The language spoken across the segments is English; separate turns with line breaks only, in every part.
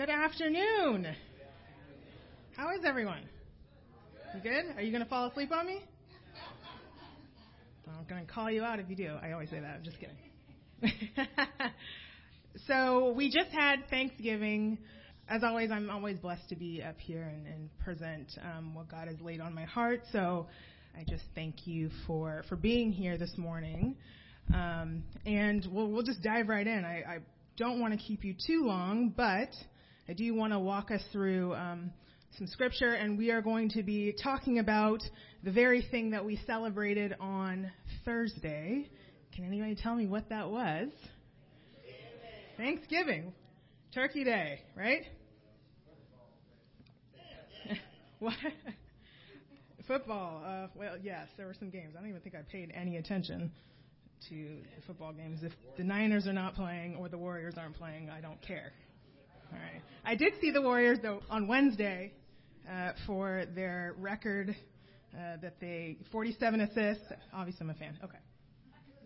Good afternoon. How is everyone? You good? Are you going to fall asleep on me? I'm going to call you out if you do. I always say that. I'm just kidding. so we just had Thanksgiving. As always, I'm always blessed to be up here and, and present um, what God has laid on my heart. So I just thank you for for being here this morning. Um, and we'll we'll just dive right in. I, I don't want to keep you too long, but I do want to walk us through um, some scripture, and we are going to be talking about the very thing that we celebrated on Thursday. Can anybody tell me what that was? Thanksgiving. Turkey Day, right? what? Football. Uh, well, yes, there were some games. I don't even think I paid any attention to the football games. If the Niners are not playing or the Warriors aren't playing, I don't care. All right. I did see the Warriors though on Wednesday uh, for their record uh, that they 47 assists. Obviously, I'm a fan. Okay.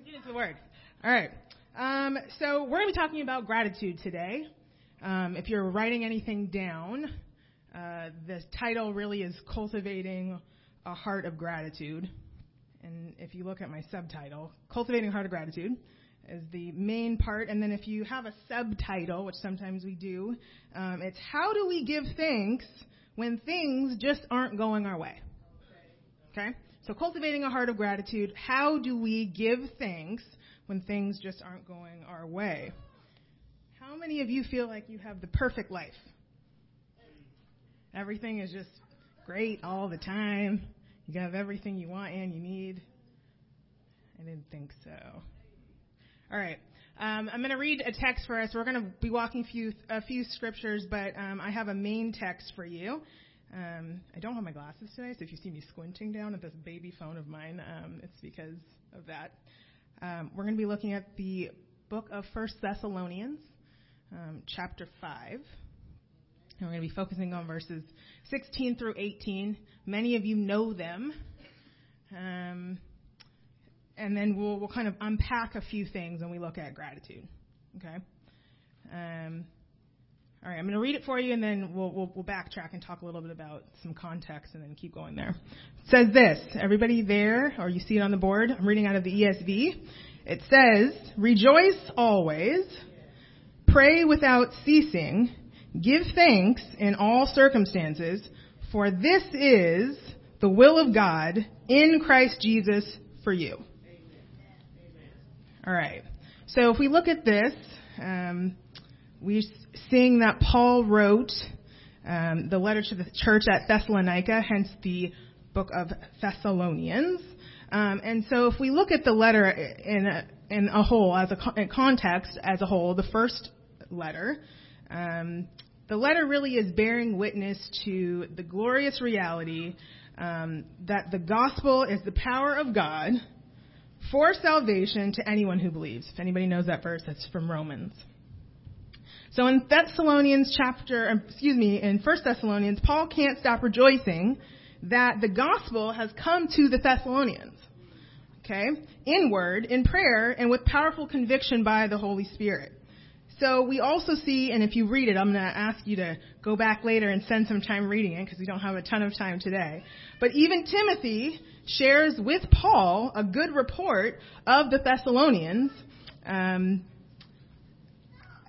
Get into the word. All right. Um, so we're going to be talking about gratitude today. Um, if you're writing anything down, uh, the title really is cultivating a heart of gratitude. And if you look at my subtitle, cultivating a heart of gratitude is the main part. And then if you have a subtitle, which sometimes we do, um, it's how do we give thanks when things just aren't going our way? Okay? So cultivating a heart of gratitude, how do we give thanks when things just aren't going our way? How many of you feel like you have the perfect life? Everything is just great all the time. You have everything you want and you need. I didn't think so. All right. Um, I'm going to read a text for us. We're going to be walking few, a few scriptures, but um, I have a main text for you. Um, I don't have my glasses today, so if you see me squinting down at this baby phone of mine, um, it's because of that. Um, we're going to be looking at the book of First Thessalonians, um, chapter 5. And we're going to be focusing on verses 16 through 18. Many of you know them. Um, and then we'll, we'll kind of unpack a few things when we look at gratitude. Okay? Um, all right, I'm going to read it for you, and then we'll, we'll, we'll backtrack and talk a little bit about some context, and then keep going there. It says this. Everybody there, or you see it on the board? I'm reading out of the ESV. It says, "Rejoice always, pray without ceasing, give thanks in all circumstances, for this is the will of God in Christ Jesus for you." All right. So if we look at this, um, we're seeing that Paul wrote um, the letter to the church at Thessalonica, hence the book of Thessalonians. Um, and so if we look at the letter in a, in a whole, as a context as a whole, the first letter, um, the letter really is bearing witness to the glorious reality um, that the gospel is the power of God for salvation to anyone who believes. If anybody knows that verse, that's from Romans. So in Thessalonians chapter, um, excuse me, in 1 Thessalonians, Paul can't stop rejoicing that the gospel has come to the Thessalonians. Okay? In word, in prayer, and with powerful conviction by the Holy Spirit. So we also see, and if you read it, I'm going to ask you to go back later and spend some time reading it because we don't have a ton of time today. But even Timothy shares with Paul a good report of the Thessalonians. Um,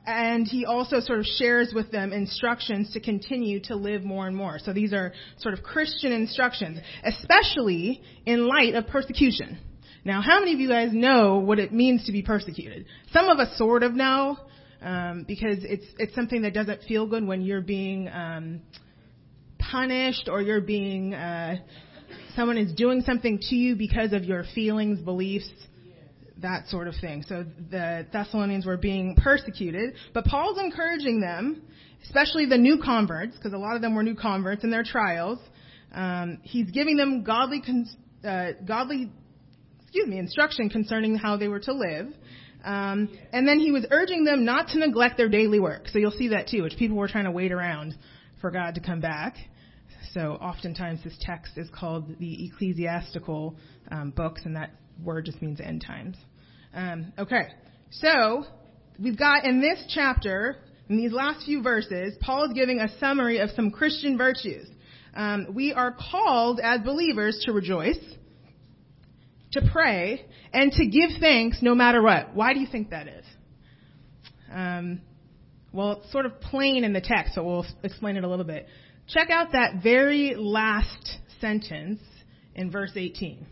and he also sort of shares with them instructions to continue to live more and more. So these are sort of Christian instructions, especially in light of persecution. Now, how many of you guys know what it means to be persecuted? Some of us sort of know, um, because it's it's something that doesn't feel good when you're being um, punished or you're being uh, someone is doing something to you because of your feelings, beliefs, that sort of thing. So the Thessalonians were being persecuted, but Paul's encouraging them, especially the new converts, because a lot of them were new converts in their trials. Um, he's giving them godly, uh, godly, excuse me, instruction concerning how they were to live. Um, and then he was urging them not to neglect their daily work. So you'll see that too, which people were trying to wait around for God to come back. So oftentimes this text is called the ecclesiastical um, books, and that word just means end times. Um, okay, so we've got in this chapter in these last few verses, Paul is giving a summary of some Christian virtues. Um, we are called as believers to rejoice, to pray, and to give thanks no matter what. Why do you think that is? Um, well, it's sort of plain in the text, so we'll explain it a little bit. Check out that very last sentence in verse 18.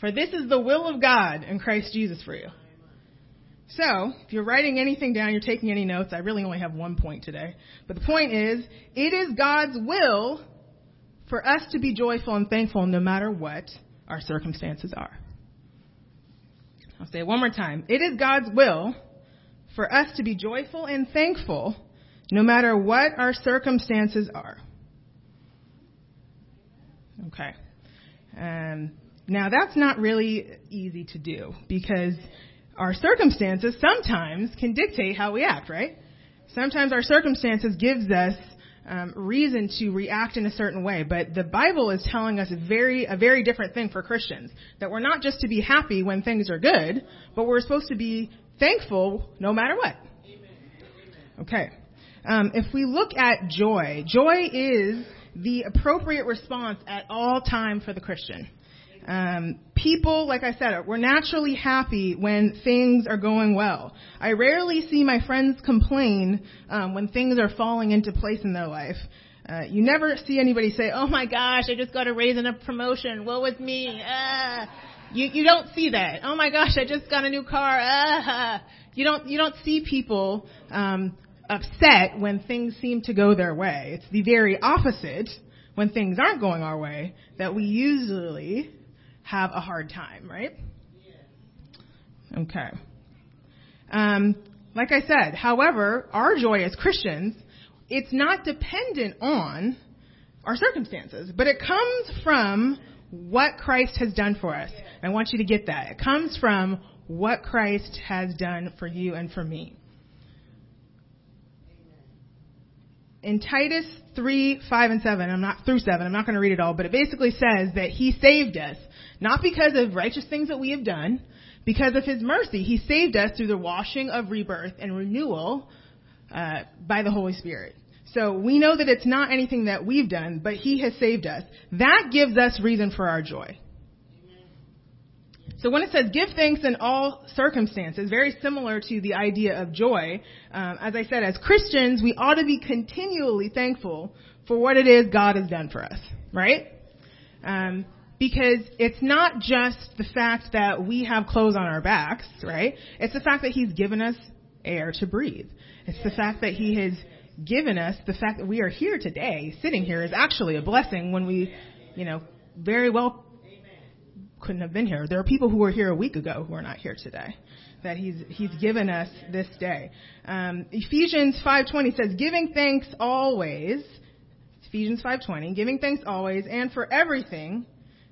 For this is the will of God in Christ Jesus for you. So, if you're writing anything down, you're taking any notes, I really only have one point today. But the point is, it is God's will for us to be joyful and thankful no matter what our circumstances are. I'll say it one more time. It is God's will for us to be joyful and thankful no matter what our circumstances are. Okay. Um, now that's not really easy to do because our circumstances sometimes can dictate how we act, right? Sometimes our circumstances gives us um, reason to react in a certain way, but the Bible is telling us a very a very different thing for Christians. That we're not just to be happy when things are good, but we're supposed to be thankful no matter what. Okay. Um, if we look at joy, joy is the appropriate response at all time for the Christian. Um, people, like I said, we're naturally happy when things are going well. I rarely see my friends complain um, when things are falling into place in their life. Uh, you never see anybody say, "Oh my gosh, I just got a raise and a promotion. What was me?" Ah. You you don't see that. Oh my gosh, I just got a new car. Ah. You don't you don't see people um, upset when things seem to go their way. It's the very opposite when things aren't going our way that we usually have a hard time, right? Okay. Um, like I said, however, our joy as Christians, it's not dependent on our circumstances, but it comes from what Christ has done for us. I want you to get that. It comes from what Christ has done for you and for me. In Titus 3, 5, and 7, I'm not through 7, I'm not going to read it all, but it basically says that He saved us not because of righteous things that we have done, because of his mercy. He saved us through the washing of rebirth and renewal uh, by the Holy Spirit. So we know that it's not anything that we've done, but he has saved us. That gives us reason for our joy. So when it says give thanks in all circumstances, very similar to the idea of joy, um, as I said, as Christians, we ought to be continually thankful for what it is God has done for us, right? Um, because it's not just the fact that we have clothes on our backs, right? It's the fact that He's given us air to breathe. It's the fact that He has given us the fact that we are here today, sitting here, is actually a blessing when we, you know, very well couldn't have been here. There are people who were here a week ago who are not here today. That He's He's given us this day. Um, Ephesians 5:20 says, "Giving thanks always." Ephesians 5:20, giving thanks always and for everything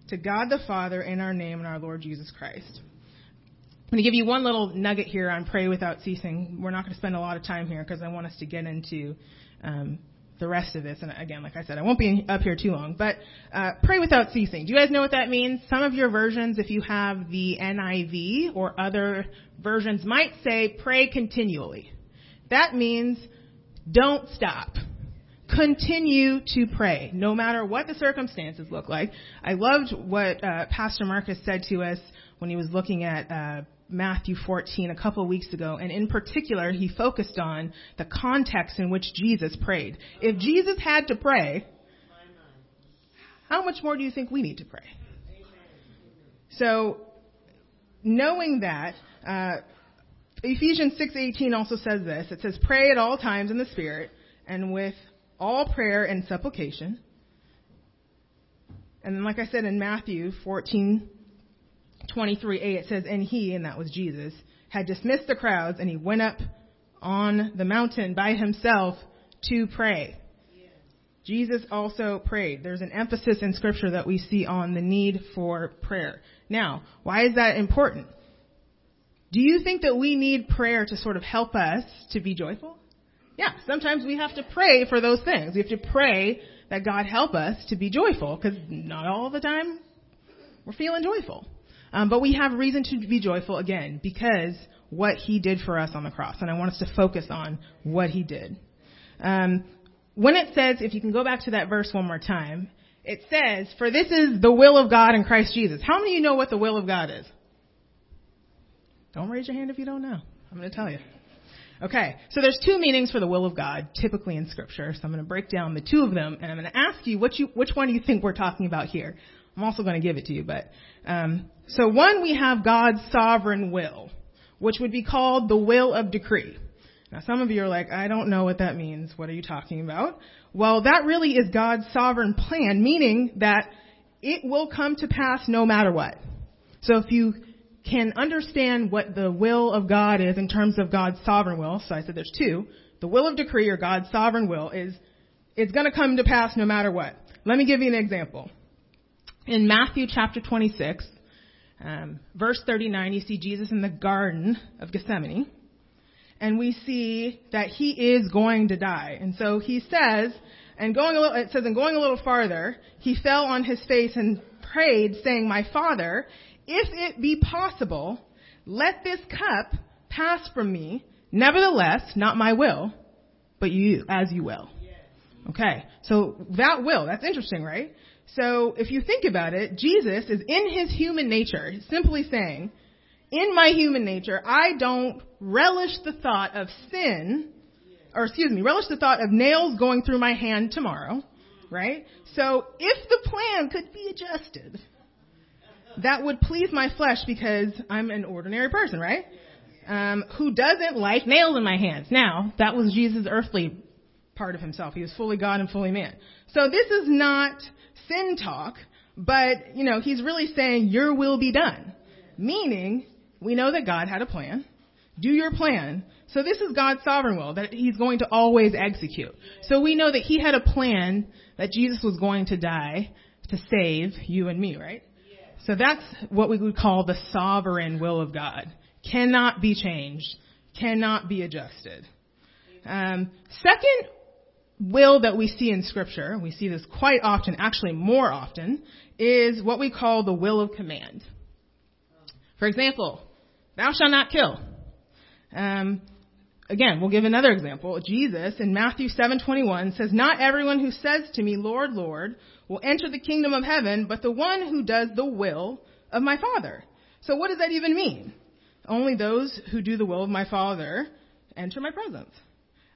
to God the Father in our name and our Lord Jesus Christ. I'm going to give you one little nugget here on pray without ceasing. We're not going to spend a lot of time here because I want us to get into um, the rest of this. And again, like I said, I won't be up here too long. But uh, pray without ceasing. Do you guys know what that means? Some of your versions, if you have the NIV or other versions, might say pray continually. That means don't stop continue to pray, no matter what the circumstances look like. I loved what uh, Pastor Marcus said to us when he was looking at uh, Matthew 14 a couple of weeks ago, and in particular, he focused on the context in which Jesus prayed. If Jesus had to pray, how much more do you think we need to pray? So, knowing that, uh, Ephesians 6:18 also says this. It says, "Pray at all times in the Spirit, and with all prayer and supplication. And then, like I said in Matthew 14, 23, 8, it says, And he, and that was Jesus, had dismissed the crowds, and he went up on the mountain by himself to pray. Jesus also prayed. There's an emphasis in Scripture that we see on the need for prayer. Now, why is that important? Do you think that we need prayer to sort of help us to be joyful? Yeah, sometimes we have to pray for those things. We have to pray that God help us to be joyful because not all the time we're feeling joyful. Um, but we have reason to be joyful again because what he did for us on the cross. And I want us to focus on what he did. Um, when it says, if you can go back to that verse one more time, it says, for this is the will of God in Christ Jesus. How many of you know what the will of God is? Don't raise your hand if you don't know. I'm going to tell you. Okay, so there's two meanings for the will of God typically in Scripture. So I'm going to break down the two of them, and I'm going to ask you, you which one do you think we're talking about here? I'm also going to give it to you, but um, so one we have God's sovereign will, which would be called the will of decree. Now some of you are like, I don't know what that means. What are you talking about? Well, that really is God's sovereign plan, meaning that it will come to pass no matter what. So if you can understand what the will of God is in terms of God's sovereign will, so I said there's two. The will of decree or God's sovereign will is it's going to come to pass no matter what. Let me give you an example. In Matthew chapter 26, um, verse 39, you see Jesus in the Garden of Gethsemane, and we see that he is going to die. And so he says, and going a little, it says, and going a little farther, he fell on his face and prayed, saying, My Father, if it be possible, let this cup pass from me. Nevertheless, not my will, but you, as you will. Okay. So that will, that's interesting, right? So if you think about it, Jesus is in his human nature, simply saying, in my human nature, I don't relish the thought of sin, or excuse me, relish the thought of nails going through my hand tomorrow, right? So if the plan could be adjusted, that would please my flesh because I'm an ordinary person, right? Um, who doesn't like nails in my hands. Now, that was Jesus' earthly part of himself. He was fully God and fully man. So this is not sin talk, but, you know, he's really saying, your will be done. Meaning, we know that God had a plan. Do your plan. So this is God's sovereign will that he's going to always execute. So we know that he had a plan that Jesus was going to die to save you and me, right? So that's what we would call the sovereign will of God. Cannot be changed. Cannot be adjusted. Um, second will that we see in scripture, we see this quite often, actually more often, is what we call the will of command. For example, thou shalt not kill. Um, again, we'll give another example. Jesus in Matthew 7:21 says, "Not everyone who says to me, Lord, Lord, will enter the kingdom of heaven, but the one who does the will of my Father." So what does that even mean? Only those who do the will of my Father enter my presence.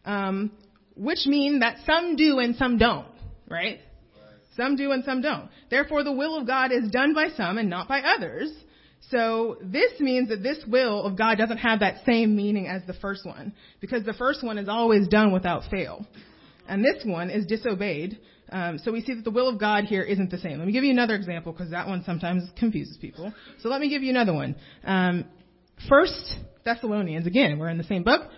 Um, which mean that some do and some don't, right? Some do and some don't. Therefore, the will of God is done by some and not by others. So this means that this will of God doesn't have that same meaning as the first one, because the first one is always done without fail, and this one is disobeyed. Um, so we see that the will of God here isn't the same. Let me give you another example, because that one sometimes confuses people. So let me give you another one. Um, First Thessalonians, again, we're in the same book,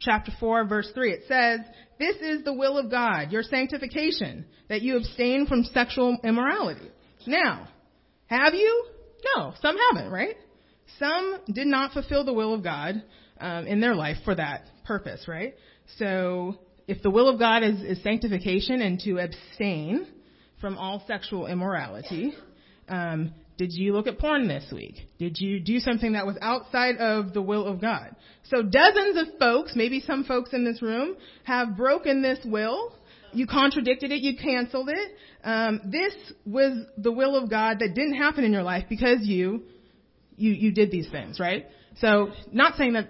chapter 4, verse 3. It says, This is the will of God, your sanctification, that you abstain from sexual immorality. Now, have you? No, some haven't, right? Some did not fulfill the will of God um, in their life for that purpose, right? So, if the will of God is, is sanctification and to abstain from all sexual immorality, um, did you look at porn this week? Did you do something that was outside of the will of God? So dozens of folks, maybe some folks in this room, have broken this will. You contradicted it. You canceled it. Um, this was the will of God that didn't happen in your life because you, you, you did these things, right? So, not saying that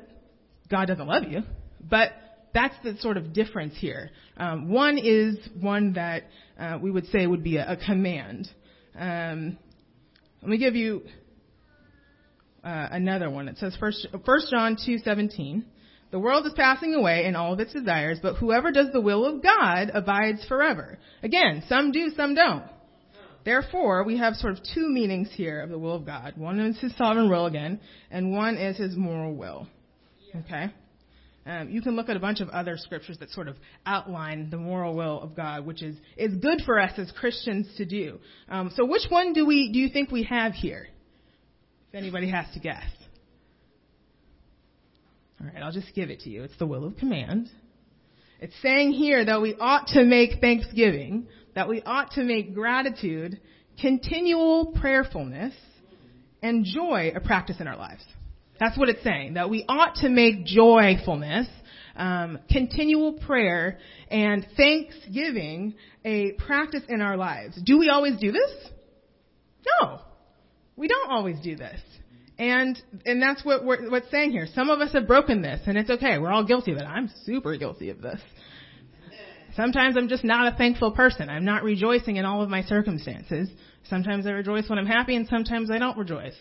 God doesn't love you, but that's the sort of difference here. Um, one is one that uh, we would say would be a, a command. Um, let me give you uh, another one. It says First, First John two seventeen. The world is passing away and all of its desires, but whoever does the will of God abides forever. Again, some do, some don't. Therefore, we have sort of two meanings here of the will of God. One is His sovereign will again, and one is His moral will. Okay? Um, you can look at a bunch of other scriptures that sort of outline the moral will of God, which is is good for us as Christians to do. Um, so, which one do we do you think we have here? If anybody has to guess. All right, I'll just give it to you. It's the will of command. It's saying here that we ought to make thanksgiving, that we ought to make gratitude, continual prayerfulness, and joy a practice in our lives. That's what it's saying. That we ought to make joyfulness, um, continual prayer, and thanksgiving a practice in our lives. Do we always do this? No. We don't always do this. And, and that's what we're, what's saying here. Some of us have broken this, and it's okay. We're all guilty of it. I'm super guilty of this. Sometimes I'm just not a thankful person. I'm not rejoicing in all of my circumstances. Sometimes I rejoice when I'm happy, and sometimes I don't rejoice.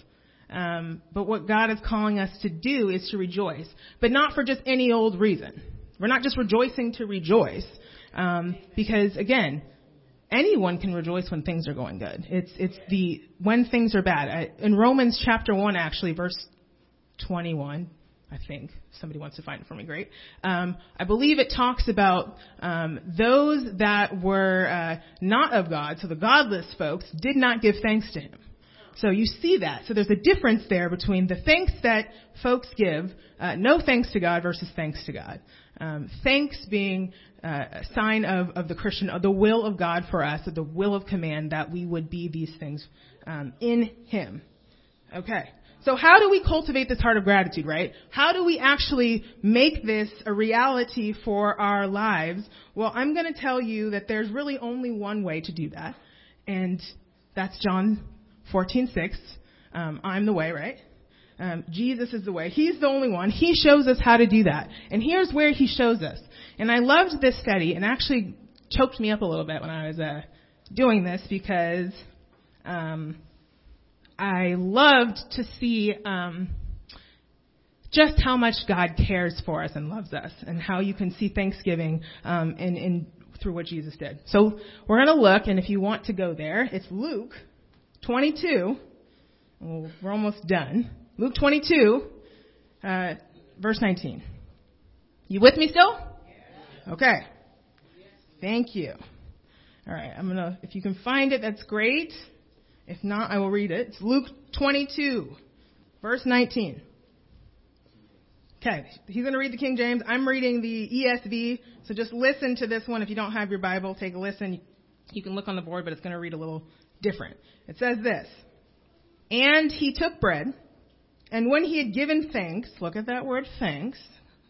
Um, but what God is calling us to do is to rejoice, but not for just any old reason. We're not just rejoicing to rejoice, um, because again, anyone can rejoice when things are going good. It's it's the when things are bad. I, in Romans chapter one, actually, verse 21, I think somebody wants to find it for me. Great. Um, I believe it talks about um, those that were uh, not of God, so the godless folks did not give thanks to Him. So you see that. So there's a difference there between the thanks that folks give, uh, no thanks to God versus thanks to God. Um, thanks being uh, a sign of, of the Christian, of the will of God for us, of the will of command that we would be these things um, in Him. Okay. So how do we cultivate this heart of gratitude, right? How do we actually make this a reality for our lives? Well, I'm going to tell you that there's really only one way to do that, and that's John 14:6. Um, I'm the way, right? Um, Jesus is the way. He's the only one. He shows us how to do that. And here's where he shows us. And I loved this study, and actually choked me up a little bit when I was uh, doing this because um, I loved to see um, just how much God cares for us and loves us, and how you can see Thanksgiving um, in, in through what Jesus did. So we're going to look, and if you want to go there, it's Luke 22. Well, we're almost done. Luke 22, uh, verse 19. You with me still? Okay. Thank you. All right, I'm gonna. If you can find it, that's great. If not, I will read it. It's Luke 22, verse 19. Okay, he's going to read the King James. I'm reading the ESV, so just listen to this one. If you don't have your Bible, take a listen. You can look on the board, but it's going to read a little different. It says this And he took bread, and when he had given thanks, look at that word thanks,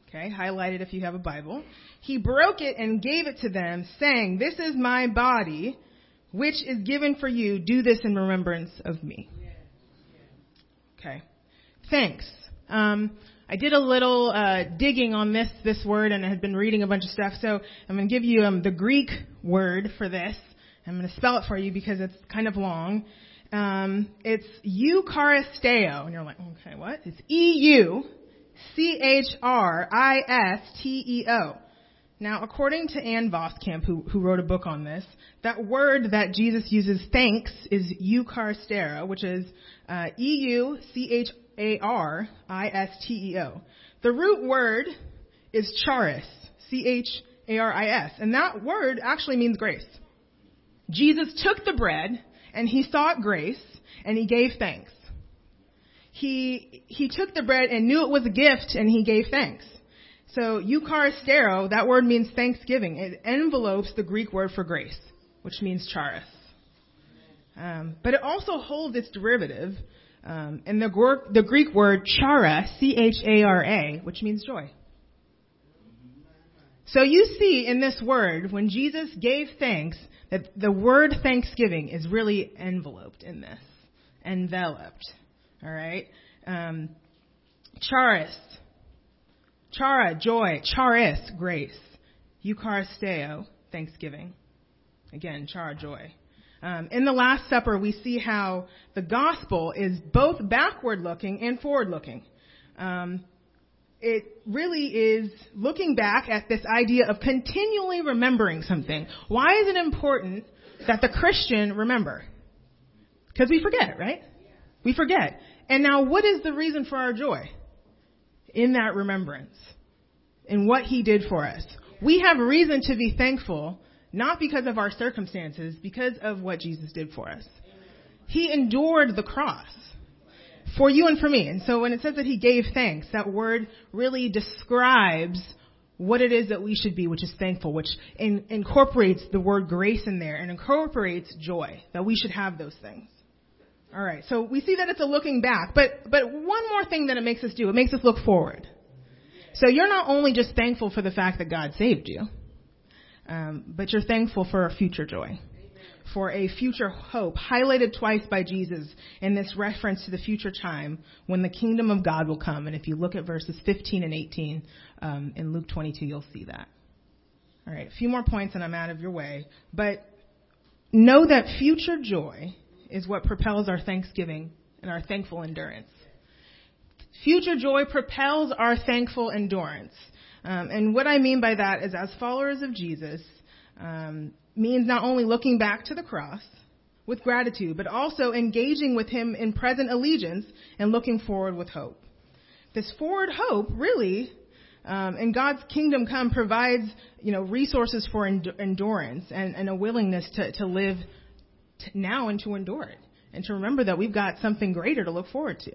okay, highlighted if you have a Bible, he broke it and gave it to them, saying, This is my body, which is given for you. Do this in remembrance of me. Okay. Thanks. Um, I did a little uh, digging on this this word, and I had been reading a bunch of stuff. So I'm going to give you um, the Greek word for this. I'm going to spell it for you because it's kind of long. Um, it's Eucharisteo, and you're like, okay, what? It's E U C H R I S T E O. Now, according to Ann Voskamp, who, who wrote a book on this, that word that Jesus uses, thanks, is Eucharisteo, which is uh, E-U-C-H-A-R-I-S-T-E-O. The root word is charis, C-H-A-R-I-S, and that word actually means grace. Jesus took the bread and he sought grace and he gave thanks. He, he took the bread and knew it was a gift and he gave thanks. So eucharisteo, that word means thanksgiving. It envelopes the Greek word for grace, which means charis. Um, but it also holds its derivative um, in the, the Greek word chara, C-H-A-R-A, which means joy. So you see in this word, when Jesus gave thanks, that the word thanksgiving is really enveloped in this. Enveloped. Alright? Um, charis, Chara, joy. Charis, grace. Eucharisteo, thanksgiving. Again, chara, joy. Um, in the Last Supper, we see how the gospel is both backward looking and forward looking. Um, it really is looking back at this idea of continually remembering something. Why is it important that the Christian remember? Because we forget, right? We forget. And now, what is the reason for our joy? in that remembrance in what he did for us. We have reason to be thankful, not because of our circumstances, because of what Jesus did for us. He endured the cross for you and for me. And so when it says that he gave thanks, that word really describes what it is that we should be, which is thankful, which in, incorporates the word grace in there and incorporates joy, that we should have those things. All right. So we see that it's a looking back, but but one more thing that it makes us do, it makes us look forward. So you're not only just thankful for the fact that God saved you, um, but you're thankful for a future joy, for a future hope, highlighted twice by Jesus in this reference to the future time when the kingdom of God will come. And if you look at verses 15 and 18 um, in Luke 22, you'll see that. All right, a few more points and I'm out of your way. But know that future joy is what propels our thanksgiving and our thankful endurance. Future joy propels our thankful endurance. Um, and what I mean by that is, as followers of Jesus, um, means not only looking back to the cross with gratitude, but also engaging with Him in present allegiance and looking forward with hope. This forward hope really um, and God's kingdom come provides, you know, resources for endurance and, and, a willingness to, to live t- now and to endure it. And to remember that we've got something greater to look forward to.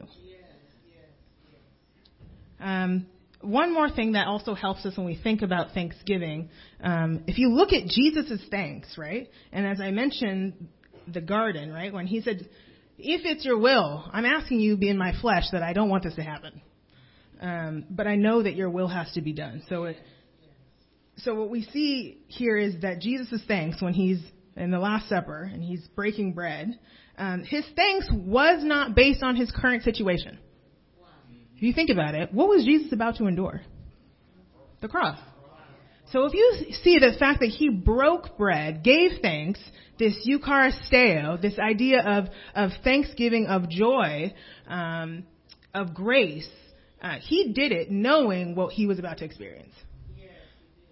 Um, one more thing that also helps us when we think about Thanksgiving, um, if you look at Jesus' thanks, right? And as I mentioned, the garden, right? When he said, if it's your will, I'm asking you be in my flesh that I don't want this to happen. Um, but I know that your will has to be done. So it, so what we see here is that Jesus' thanks when he's in the Last Supper and he's breaking bread, um, his thanks was not based on his current situation. If you think about it, what was Jesus about to endure? The cross. So if you see the fact that he broke bread, gave thanks, this Eucharisteo, this idea of, of thanksgiving, of joy, um, of grace, uh, he did it knowing what he was about to experience.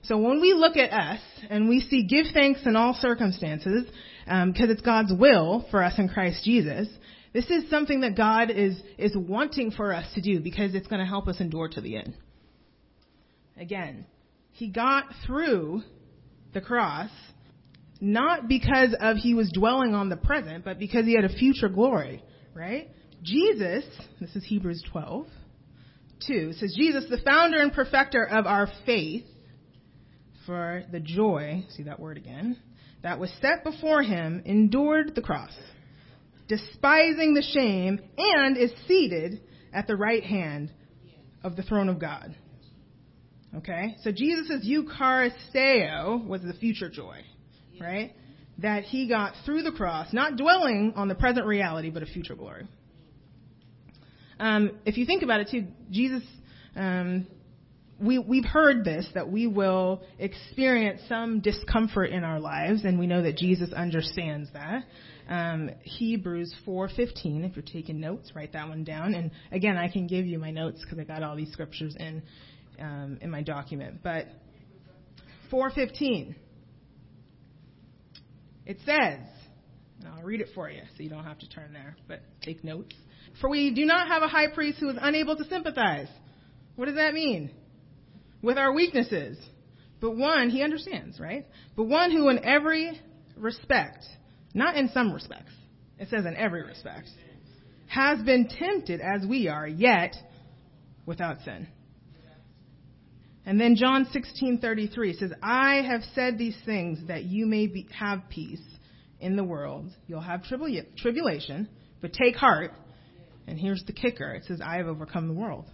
So when we look at us and we see give thanks in all circumstances, because um, it's God's will for us in Christ Jesus, this is something that God is, is wanting for us to do because it's going to help us endure to the end. Again, he got through the cross not because of he was dwelling on the present, but because he had a future glory, right? Jesus, this is Hebrews 12, 2, says, Jesus, the founder and perfecter of our faith, for the joy, see that word again, that was set before him, endured the cross despising the shame, and is seated at the right hand of the throne of God. Okay? So Jesus' Eucharisteo was the future joy, right? That he got through the cross, not dwelling on the present reality, but a future glory. Um, if you think about it too, Jesus, um, we, we've heard this, that we will experience some discomfort in our lives, and we know that Jesus understands that um, Hebrews 4:15. If you're taking notes, write that one down. And again, I can give you my notes because I got all these scriptures in um, in my document. But 4:15. It says, and I'll read it for you so you don't have to turn there, but take notes. For we do not have a high priest who is unable to sympathize. What does that mean? With our weaknesses. But one, he understands, right? But one who in every respect not in some respects. It says in every respect. Has been tempted as we are, yet without sin. And then John 16:33 says, "I have said these things that you may be, have peace in the world. You'll have tribula- tribulation, but take heart." And here's the kicker. It says, "I have overcome the world."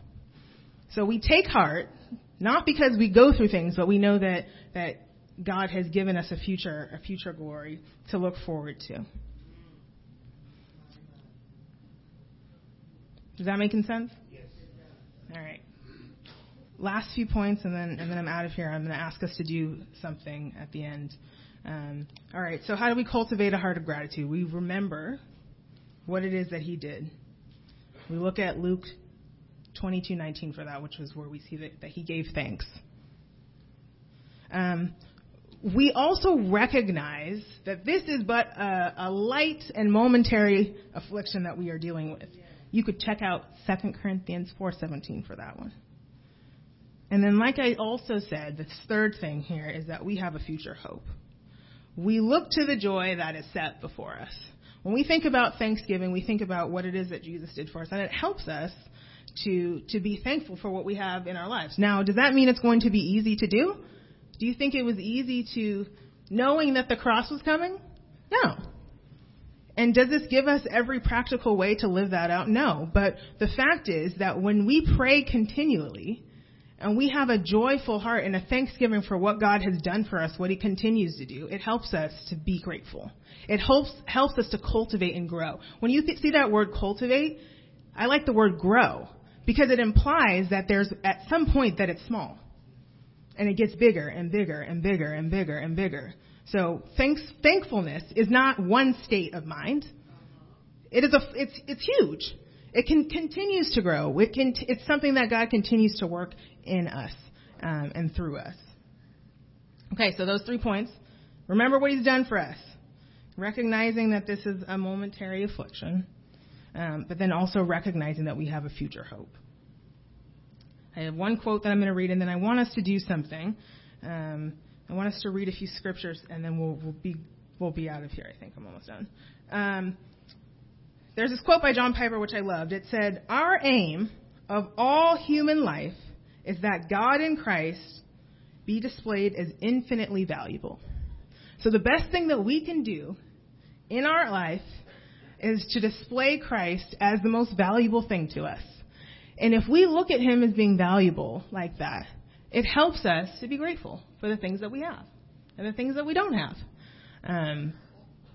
So we take heart not because we go through things, but we know that that God has given us a future, a future glory to look forward to. Does that make sense?
Yes.
All right. Last few points, and then and then I'm out of here. I'm going to ask us to do something at the end. Um, all right. So how do we cultivate a heart of gratitude? We remember what it is that He did. We look at Luke 22:19 for that, which was where we see that, that He gave thanks. Um, we also recognize that this is but a, a, light and momentary affliction that we are dealing with. You could check out 2 Corinthians 4:17 for that one. And then like I also said, the third thing here is that we have a future hope. We look to the joy that is set before us. When we think about Thanksgiving, we think about what it is that Jesus did for us, and it helps us to to be thankful for what we have in our lives. Now, does that mean it's going to be easy to do? Do you think it was easy to, knowing that the cross was coming? No. And does this give us every practical way to live that out? No. But the fact is that when we pray continually, and we have a joyful heart and a thanksgiving for what God has done for us, what He continues to do, it helps us to be grateful. It helps, helps us to cultivate and grow. When you th- see that word cultivate, I like the word grow because it implies that there's at some point that it's small and it gets bigger and bigger and bigger and bigger and bigger. So thanks, thankfulness is not one state of mind. It is a, it's, it's huge. It can continues to grow. It can, it's something that God continues to work in us um, and through us. Okay, so those three points. Remember what He's done for us. Recognizing that this is a momentary affliction, um, but then also recognizing that we have a future hope. I have one quote that I'm going to read, and then I want us to do something. Um, I want us to read a few scriptures, and then we'll, we'll be we'll be out of here. I think I'm almost done. Um, there's this quote by John Piper which I loved. It said, "Our aim of all human life is that God in Christ be displayed as infinitely valuable." So the best thing that we can do in our life is to display Christ as the most valuable thing to us. And if we look at him as being valuable like that, it helps us to be grateful for the things that we have and the things that we don't have. Um,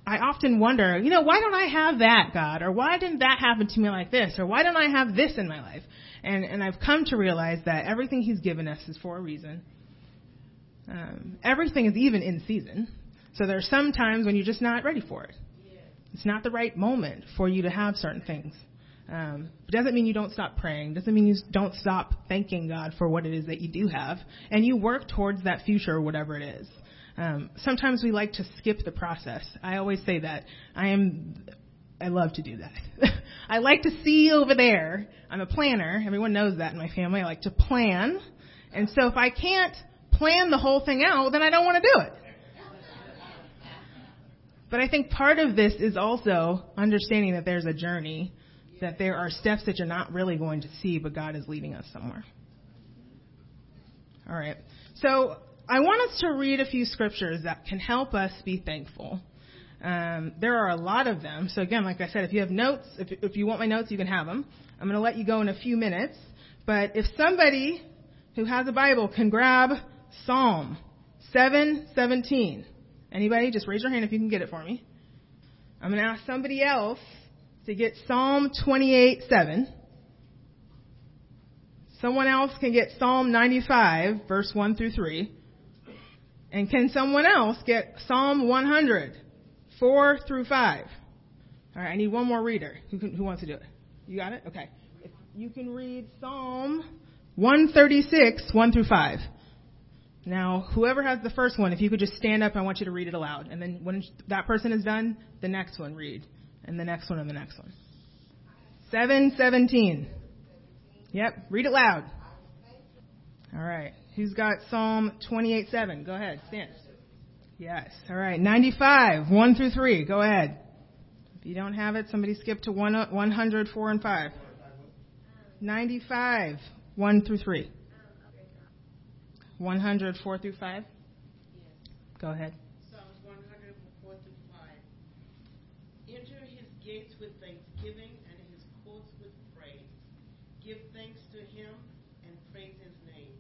I often wonder, you know, why don't I have that, God? Or why didn't that happen to me like this? Or why don't I have this in my life? And, and I've come to realize that everything He's given us is for a reason. Um, everything is even in season. So there are some times when you're just not ready for it. It's not the right moment for you to have certain things. Um, doesn't mean you don't stop praying. Doesn't mean you don't stop thanking God for what it is that you do have, and you work towards that future, whatever it is. Um, sometimes we like to skip the process. I always say that. I am. I love to do that. I like to see over there. I'm a planner. Everyone knows that in my family. I like to plan, and so if I can't plan the whole thing out, then I don't want to do it. But I think part of this is also understanding that there's a journey that there are steps that you're not really going to see, but God is leading us somewhere. All right. So I want us to read a few scriptures that can help us be thankful. Um, there are a lot of them. So again, like I said, if you have notes, if, if you want my notes, you can have them. I'm going to let you go in a few minutes. But if somebody who has a Bible can grab Psalm 717. Anybody? Just raise your hand if you can get it for me. I'm going to ask somebody else to get Psalm 28 7. Someone else can get Psalm 95, verse 1 through 3. And can someone else get Psalm 100, 4 through 5? All right, I need one more reader. Who, can, who wants to do it? You got it? Okay. If you can read Psalm 136, 1 through 5. Now, whoever has the first one, if you could just stand up, I want you to read it aloud. And then when that person is done, the next one read and the next one and the next one. 717. Yep, read it loud. All right. Who's got Psalm 28 7? Go ahead, stand. Yes. All right. 95, 1 through 3. Go ahead. If you don't have it, somebody skip to 100, 4 and 5. 95, 1 through 3. 100, 4 through 5? Go ahead.
Gates with thanksgiving and his courts with praise. Give thanks to him and praise his name.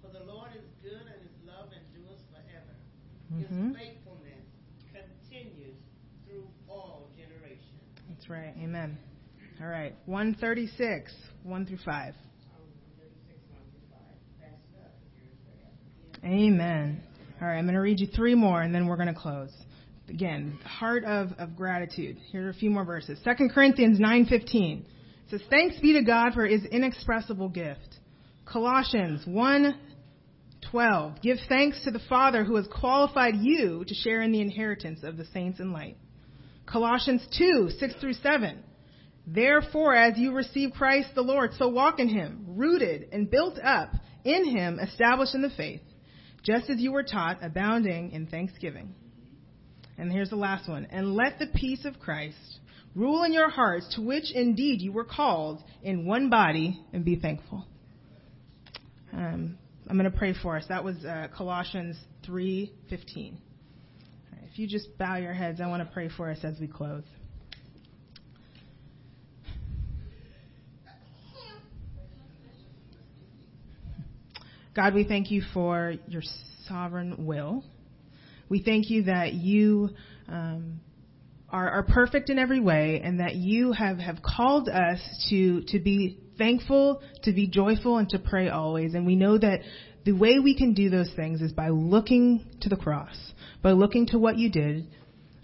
For the Lord is good and his love endures forever. Mm-hmm. His faithfulness continues through all generations.
That's right. Amen. All right. 136, 1 through 5. Amen. All right, I'm going to read you three more and then we're going to close again, heart of, of gratitude. Here are a few more verses. 2 Corinthians 9.15 says, Thanks be to God for his inexpressible gift. Colossians 1.12 Give thanks to the Father who has qualified you to share in the inheritance of the saints in light. Colossians 2, 6 through 7. Therefore, as you receive Christ the Lord, so walk in him, rooted and built up in him, established in the faith, just as you were taught, abounding in thanksgiving. And here's the last one. And let the peace of Christ rule in your hearts, to which indeed you were called in one body, and be thankful. Um, I'm going to pray for us. That was uh, Colossians 3:15. Right, if you just bow your heads, I want to pray for us as we close. God, we thank you for your sovereign will. We thank you that you um, are, are perfect in every way and that you have, have called us to, to be thankful, to be joyful, and to pray always. And we know that the way we can do those things is by looking to the cross, by looking to what you did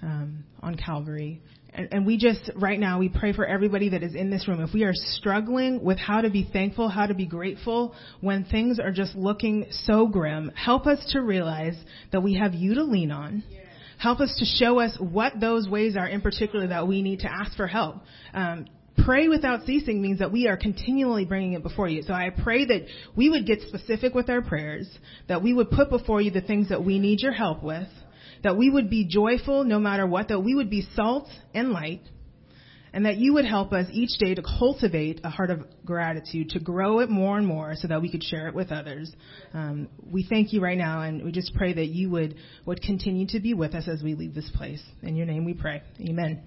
um, on Calvary. And, and we just, right now, we pray for everybody that is in this room. If we are struggling with how to be thankful, how to be grateful when things are just looking so grim, help us to realize that we have you to lean on. Help us to show us what those ways are in particular that we need to ask for help. Um, pray without ceasing means that we are continually bringing it before you. So I pray that we would get specific with our prayers, that we would put before you the things that we need your help with, that we would be joyful no matter what, that we would be salt and light, and that you would help us each day to cultivate a heart of gratitude, to grow it more and more so that we could share it with others. Um, we thank you right now, and we just pray that you would, would continue to be with us as we leave this place. In your name we pray. Amen.